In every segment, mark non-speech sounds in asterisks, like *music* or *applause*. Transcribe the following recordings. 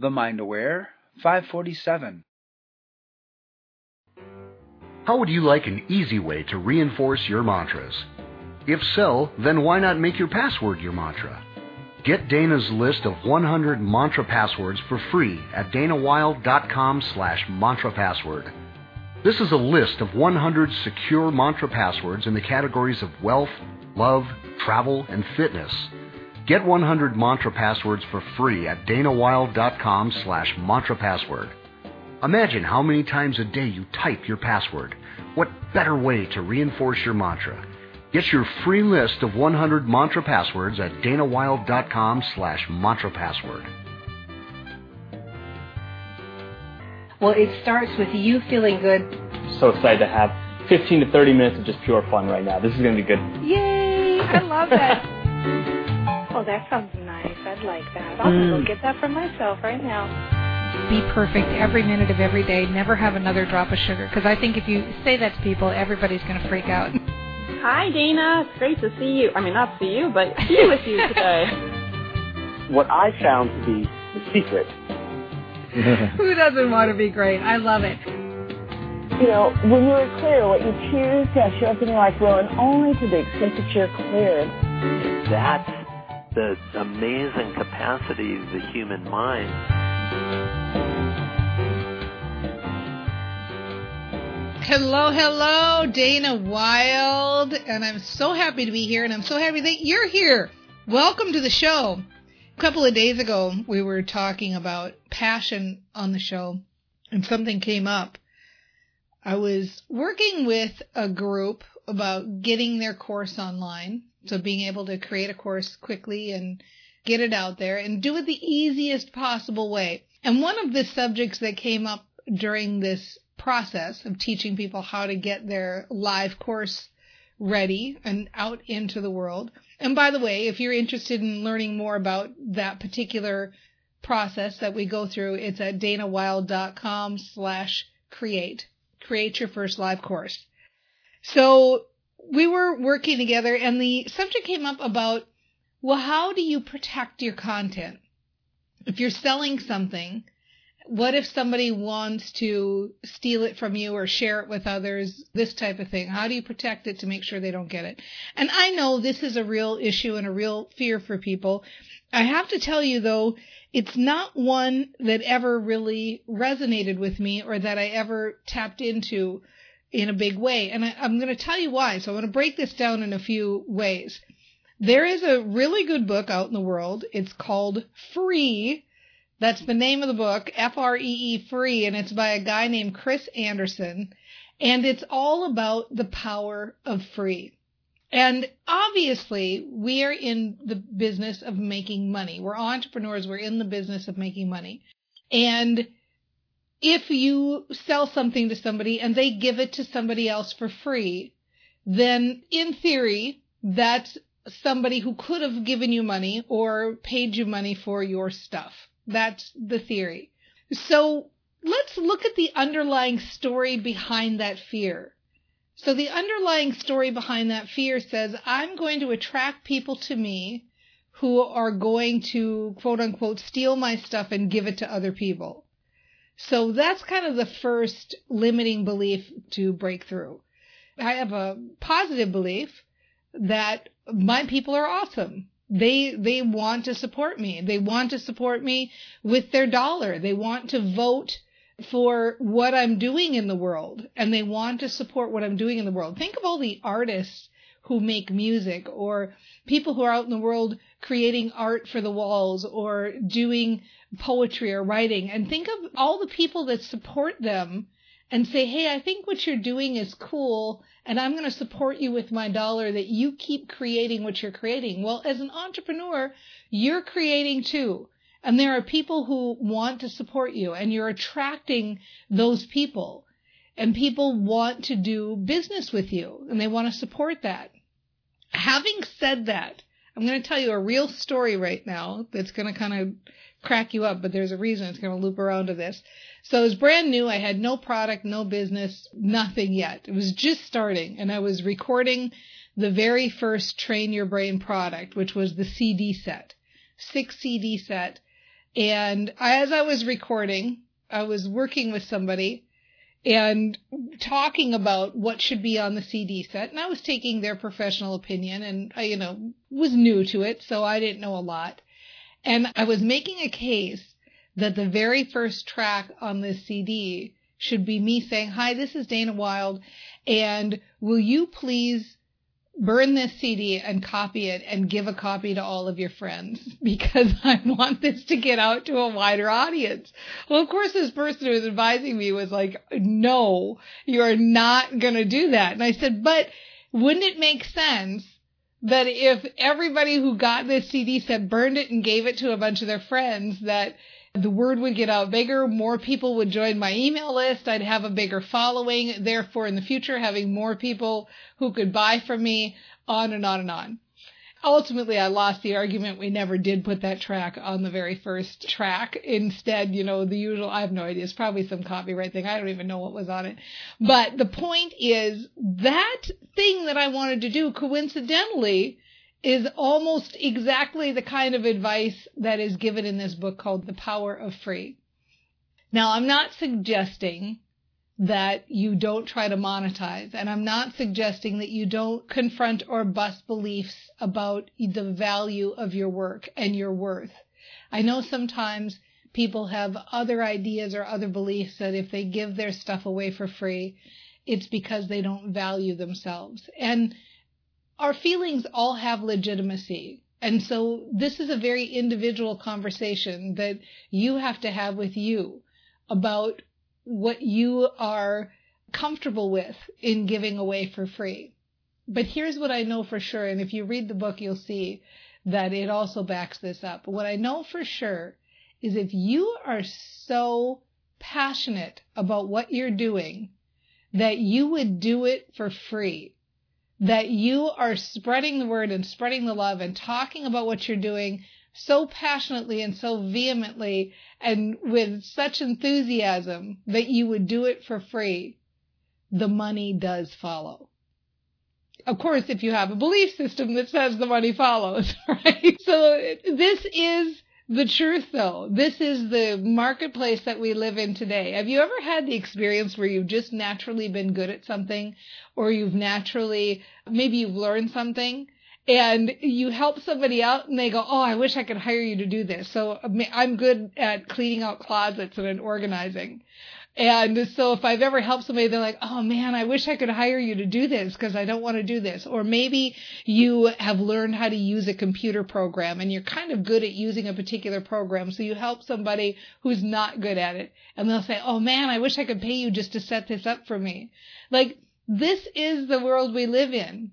The Mind Aware 547. How would you like an easy way to reinforce your mantras? If so, then why not make your password your mantra? Get Dana's list of 100 mantra passwords for free at danawilde.com slash mantra password. This is a list of 100 secure mantra passwords in the categories of wealth, love, travel, and fitness. Get 100 mantra passwords for free at danawilde.com slash mantra password. Imagine how many times a day you type your password. What better way to reinforce your mantra? Get your free list of 100 mantra passwords at danawilde.com slash mantra password. Well, it starts with you feeling good. So excited to have 15 to 30 minutes of just pure fun right now. This is going to be good. Yay! I love that. *laughs* oh, that sounds nice. I'd like that. I'll mm. go get that for myself right now. Be perfect every minute of every day. Never have another drop of sugar. Because I think if you say that to people, everybody's going to freak out. *laughs* Hi, Dana. It's great to see you. I mean, not see you, but be with you today. *laughs* what I found to be the secret. *laughs* Who doesn't want to be great? I love it. You know, when you're clear, what you choose to show up in your life will, and only to the extent that you're clear. That's the amazing capacity of the human mind. Hello, hello, Dana Wilde, and I'm so happy to be here, and I'm so happy that you're here. Welcome to the show. A couple of days ago, we were talking about passion on the show, and something came up. I was working with a group about getting their course online, so being able to create a course quickly and get it out there and do it the easiest possible way. And one of the subjects that came up during this process of teaching people how to get their live course ready and out into the world. And by the way, if you're interested in learning more about that particular process that we go through, it's at danawilde.com slash create. Create your first live course. So we were working together and the subject came up about, well, how do you protect your content? If you're selling something, what if somebody wants to steal it from you or share it with others? This type of thing. How do you protect it to make sure they don't get it? And I know this is a real issue and a real fear for people. I have to tell you though, it's not one that ever really resonated with me or that I ever tapped into in a big way. And I, am going to tell you why. So I'm going to break this down in a few ways. There is a really good book out in the world. It's called Free that's the name of the book, F-R-E-E Free, and it's by a guy named Chris Anderson. And it's all about the power of free. And obviously, we are in the business of making money. We're entrepreneurs. We're in the business of making money. And if you sell something to somebody and they give it to somebody else for free, then in theory, that's somebody who could have given you money or paid you money for your stuff. That's the theory. So let's look at the underlying story behind that fear. So the underlying story behind that fear says, I'm going to attract people to me who are going to quote unquote steal my stuff and give it to other people. So that's kind of the first limiting belief to break through. I have a positive belief that my people are awesome. They, they want to support me. They want to support me with their dollar. They want to vote for what I'm doing in the world and they want to support what I'm doing in the world. Think of all the artists who make music or people who are out in the world creating art for the walls or doing poetry or writing and think of all the people that support them and say, Hey, I think what you're doing is cool and I'm going to support you with my dollar that you keep creating what you're creating. Well, as an entrepreneur, you're creating too. And there are people who want to support you and you're attracting those people and people want to do business with you and they want to support that. Having said that, I'm going to tell you a real story right now that's going to kind of crack you up, but there's a reason it's going to loop around to this. So it was brand new. I had no product, no business, nothing yet. It was just starting and I was recording the very first train your brain product, which was the CD set, six CD set. And as I was recording, I was working with somebody and talking about what should be on the CD set. And I was taking their professional opinion and I, you know, was new to it. So I didn't know a lot. And I was making a case that the very first track on this CD should be me saying, hi, this is Dana Wilde, And will you please burn this CD and copy it and give a copy to all of your friends *laughs* because I want this to get out to a wider audience. Well, of course, this person who was advising me was like, no, you're not going to do that. And I said, but wouldn't it make sense that if everybody who got this CD set burned it and gave it to a bunch of their friends that the word would get out bigger, more people would join my email list, I'd have a bigger following, therefore in the future having more people who could buy from me, on and on and on. Ultimately, I lost the argument. We never did put that track on the very first track. Instead, you know, the usual, I have no idea. It's probably some copyright thing. I don't even know what was on it. But the point is that thing that I wanted to do coincidentally is almost exactly the kind of advice that is given in this book called The Power of Free. Now, I'm not suggesting that you don't try to monetize, and I'm not suggesting that you don't confront or bust beliefs about the value of your work and your worth. I know sometimes people have other ideas or other beliefs that if they give their stuff away for free, it's because they don't value themselves. And our feelings all have legitimacy. And so this is a very individual conversation that you have to have with you about what you are comfortable with in giving away for free. But here's what I know for sure. And if you read the book, you'll see that it also backs this up. What I know for sure is if you are so passionate about what you're doing that you would do it for free, that you are spreading the word and spreading the love and talking about what you're doing so passionately and so vehemently and with such enthusiasm that you would do it for free, the money does follow. Of course, if you have a belief system that says the money follows, *laughs* right? So this is the truth though. This is the marketplace that we live in today. Have you ever had the experience where you've just naturally been good at something or you've naturally, maybe you've learned something and you help somebody out and they go, Oh, I wish I could hire you to do this. So I'm good at cleaning out closets and organizing. And so if I've ever helped somebody, they're like, oh man, I wish I could hire you to do this because I don't want to do this. Or maybe you have learned how to use a computer program and you're kind of good at using a particular program. So you help somebody who's not good at it and they'll say, oh man, I wish I could pay you just to set this up for me. Like this is the world we live in.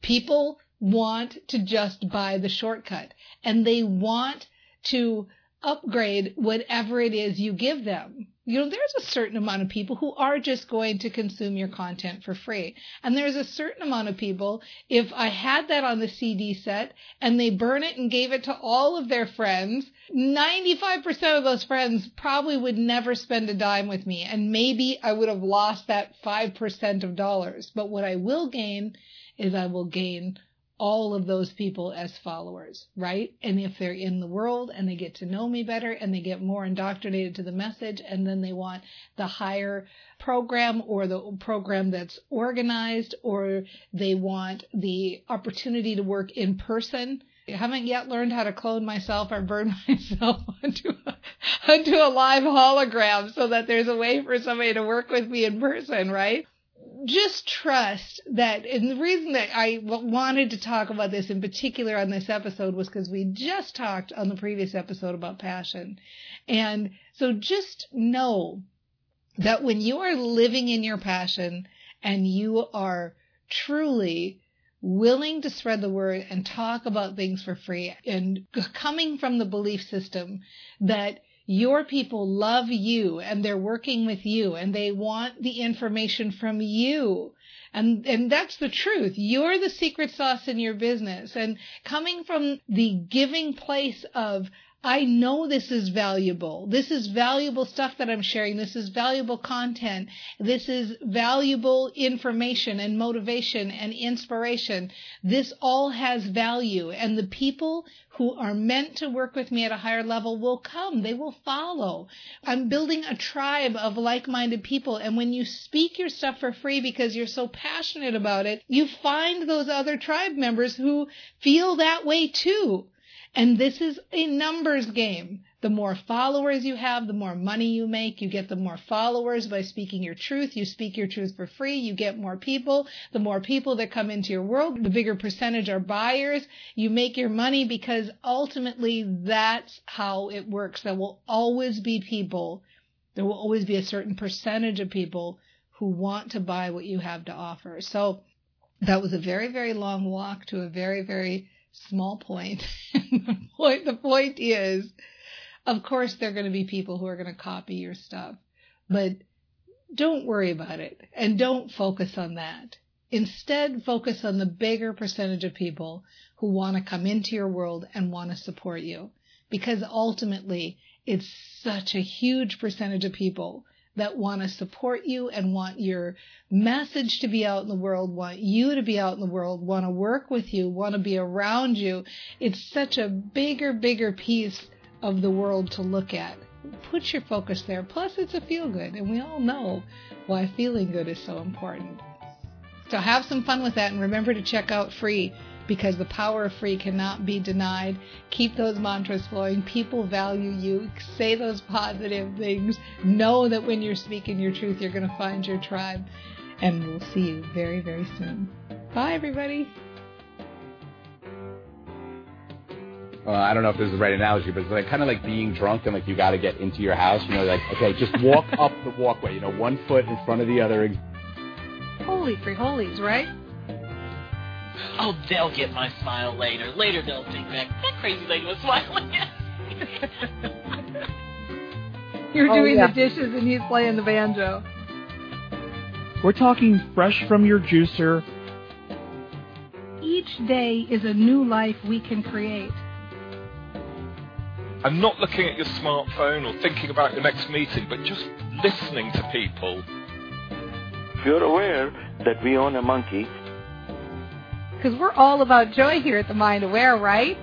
People want to just buy the shortcut and they want to upgrade whatever it is you give them. You know, there's a certain amount of people who are just going to consume your content for free. And there's a certain amount of people, if I had that on the CD set and they burn it and gave it to all of their friends, 95% of those friends probably would never spend a dime with me. And maybe I would have lost that 5% of dollars. But what I will gain is I will gain all of those people as followers, right? And if they're in the world and they get to know me better and they get more indoctrinated to the message and then they want the higher program or the program that's organized or they want the opportunity to work in person. I haven't yet learned how to clone myself or burn *laughs* myself onto a, onto a live hologram so that there's a way for somebody to work with me in person, right? Just trust that, and the reason that I wanted to talk about this in particular on this episode was because we just talked on the previous episode about passion. And so just know that when you are living in your passion and you are truly willing to spread the word and talk about things for free and coming from the belief system that your people love you and they're working with you and they want the information from you. And, and that's the truth. You're the secret sauce in your business. And coming from the giving place of, I know this is valuable. This is valuable stuff that I'm sharing. This is valuable content. This is valuable information and motivation and inspiration. This all has value. And the people who are meant to work with me at a higher level will come. They will follow. I'm building a tribe of like-minded people. And when you speak your stuff for free because you're so passionate about it, you find those other tribe members who feel that way too. And this is a numbers game. The more followers you have, the more money you make. You get the more followers by speaking your truth. You speak your truth for free. You get more people. The more people that come into your world, the bigger percentage are buyers. You make your money because ultimately that's how it works. There will always be people. There will always be a certain percentage of people who want to buy what you have to offer. So that was a very, very long walk to a very, very small point. *laughs* *laughs* the point. The point is, of course, there are going to be people who are going to copy your stuff, but don't worry about it and don't focus on that. Instead, focus on the bigger percentage of people who want to come into your world and want to support you. Because ultimately, it's such a huge percentage of people that want to support you and want your message to be out in the world, want you to be out in the world, want to work with you, want to be around you. It's such a bigger, bigger piece of the world to look at. Put your focus there. Plus, it's a feel good, and we all know why feeling good is so important. So have some fun with that, and remember to check out free because the power of free cannot be denied. Keep those mantras flowing. People value you. Say those positive things. Know that when you're speaking your truth, you're going to find your tribe. And we'll see you very, very soon. Bye, everybody. Well, I don't know if this is the right analogy, but it's like kind of like being drunk and like you got to get into your house. You know, like okay, just walk *laughs* up the walkway. You know, one foot in front of the other. Holy free holies, right? Oh, they'll get my smile later. Later they'll think back, that crazy lady was smiling. You're Oh, doing yeah. the dishes and he's playing the banjo. We're talking fresh from your juicer. Each day is a new life we can create. and not looking at your smartphone or thinking about your next meeting, but just listening to people. If you're aware that we own a monkey, Because we're all about joy here at the Mind Aware, right?